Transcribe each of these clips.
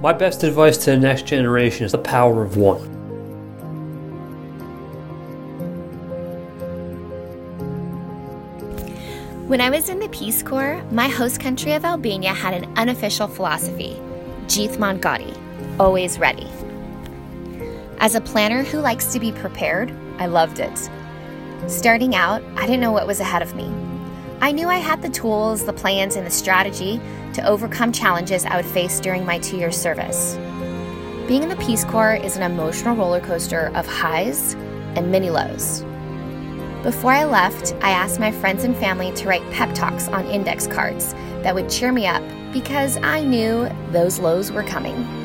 My best advice to the next generation is the power of one. When I was in the Peace Corps, my host country of Albania had an unofficial philosophy Gjithmonë gati, always ready. As a planner who likes to be prepared, I loved it. Starting out, I didn't know what was ahead of me. I knew I had the tools, the plans, and the strategy to overcome challenges I would face during my two year service. Being in the Peace Corps is an emotional roller coaster of highs and many lows. Before I left, I asked my friends and family to write pep talks on index cards that would cheer me up because I knew those lows were coming.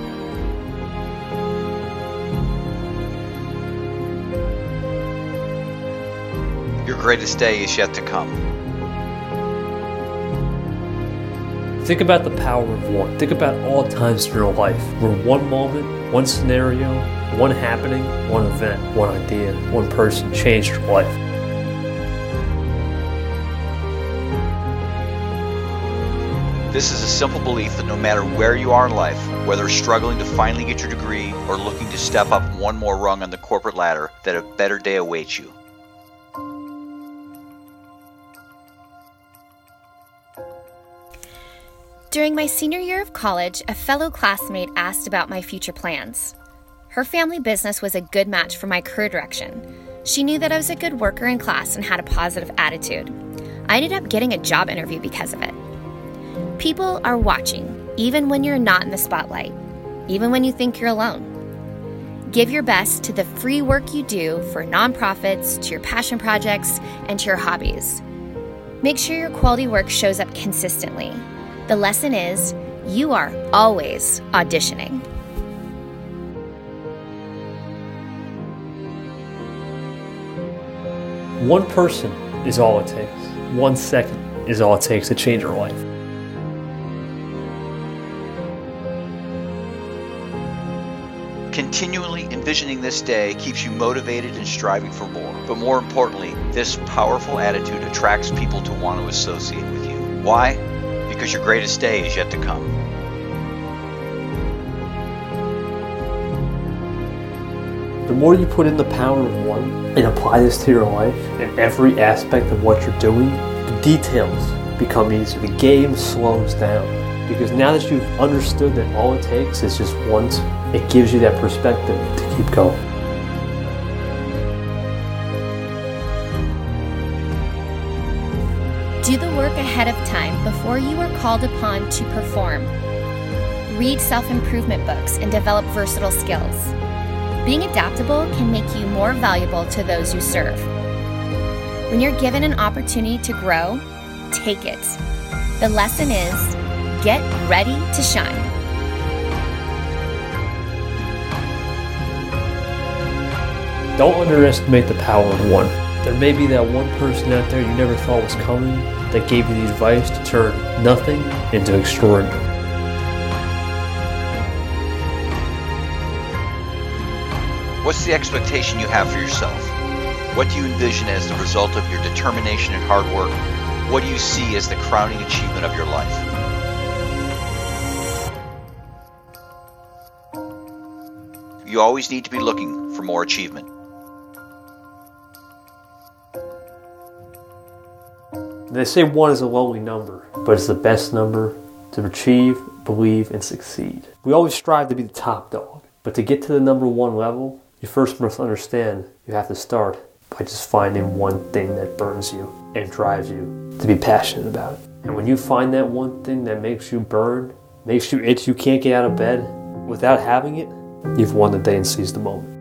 Your greatest day is yet to come. Think about the power of one. Think about all times in your life where one moment, one scenario, one happening, one event, one idea, one person changed your life. This is a simple belief that no matter where you are in life, whether struggling to finally get your degree or looking to step up one more rung on the corporate ladder, that a better day awaits you. During my senior year of college, a fellow classmate asked about my future plans. Her family business was a good match for my career direction. She knew that I was a good worker in class and had a positive attitude. I ended up getting a job interview because of it. People are watching, even when you're not in the spotlight, even when you think you're alone. Give your best to the free work you do for nonprofits, to your passion projects, and to your hobbies. Make sure your quality work shows up consistently. The lesson is you are always auditioning. One person is all it takes. One second is all it takes to change your life. Continually envisioning this day keeps you motivated and striving for more. But more importantly, this powerful attitude attracts people to want to associate with you. Why? Because your greatest day is yet to come. The more you put in the power of one and apply this to your life in every aspect of what you're doing, the details become easier. The game slows down. Because now that you've understood that all it takes is just once, it gives you that perspective to keep going. Do the work ahead of time before you are called upon to perform. Read self improvement books and develop versatile skills. Being adaptable can make you more valuable to those you serve. When you're given an opportunity to grow, take it. The lesson is get ready to shine. Don't underestimate the power of one. There may be that one person out there you never thought was coming that gave you the advice to turn nothing into extraordinary. What's the expectation you have for yourself? What do you envision as the result of your determination and hard work? What do you see as the crowning achievement of your life? You always need to be looking for more achievement. They say one is a lonely number, but it's the best number to achieve, believe, and succeed. We always strive to be the top dog, but to get to the number one level, you first must understand you have to start by just finding one thing that burns you and drives you to be passionate about it. And when you find that one thing that makes you burn, makes you itch, you can't get out of bed without having it, you've won the day and seized the moment.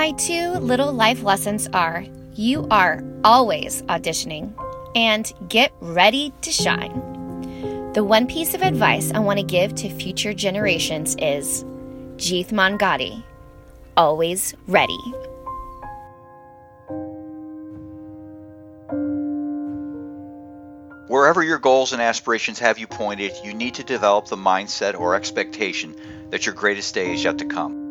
My two little life lessons are you are always auditioning and get ready to shine. The one piece of advice I want to give to future generations is Gjithmonë gati, always ready. Wherever your goals and aspirations have you pointed, you need to develop the mindset or expectation that your greatest day is yet to come.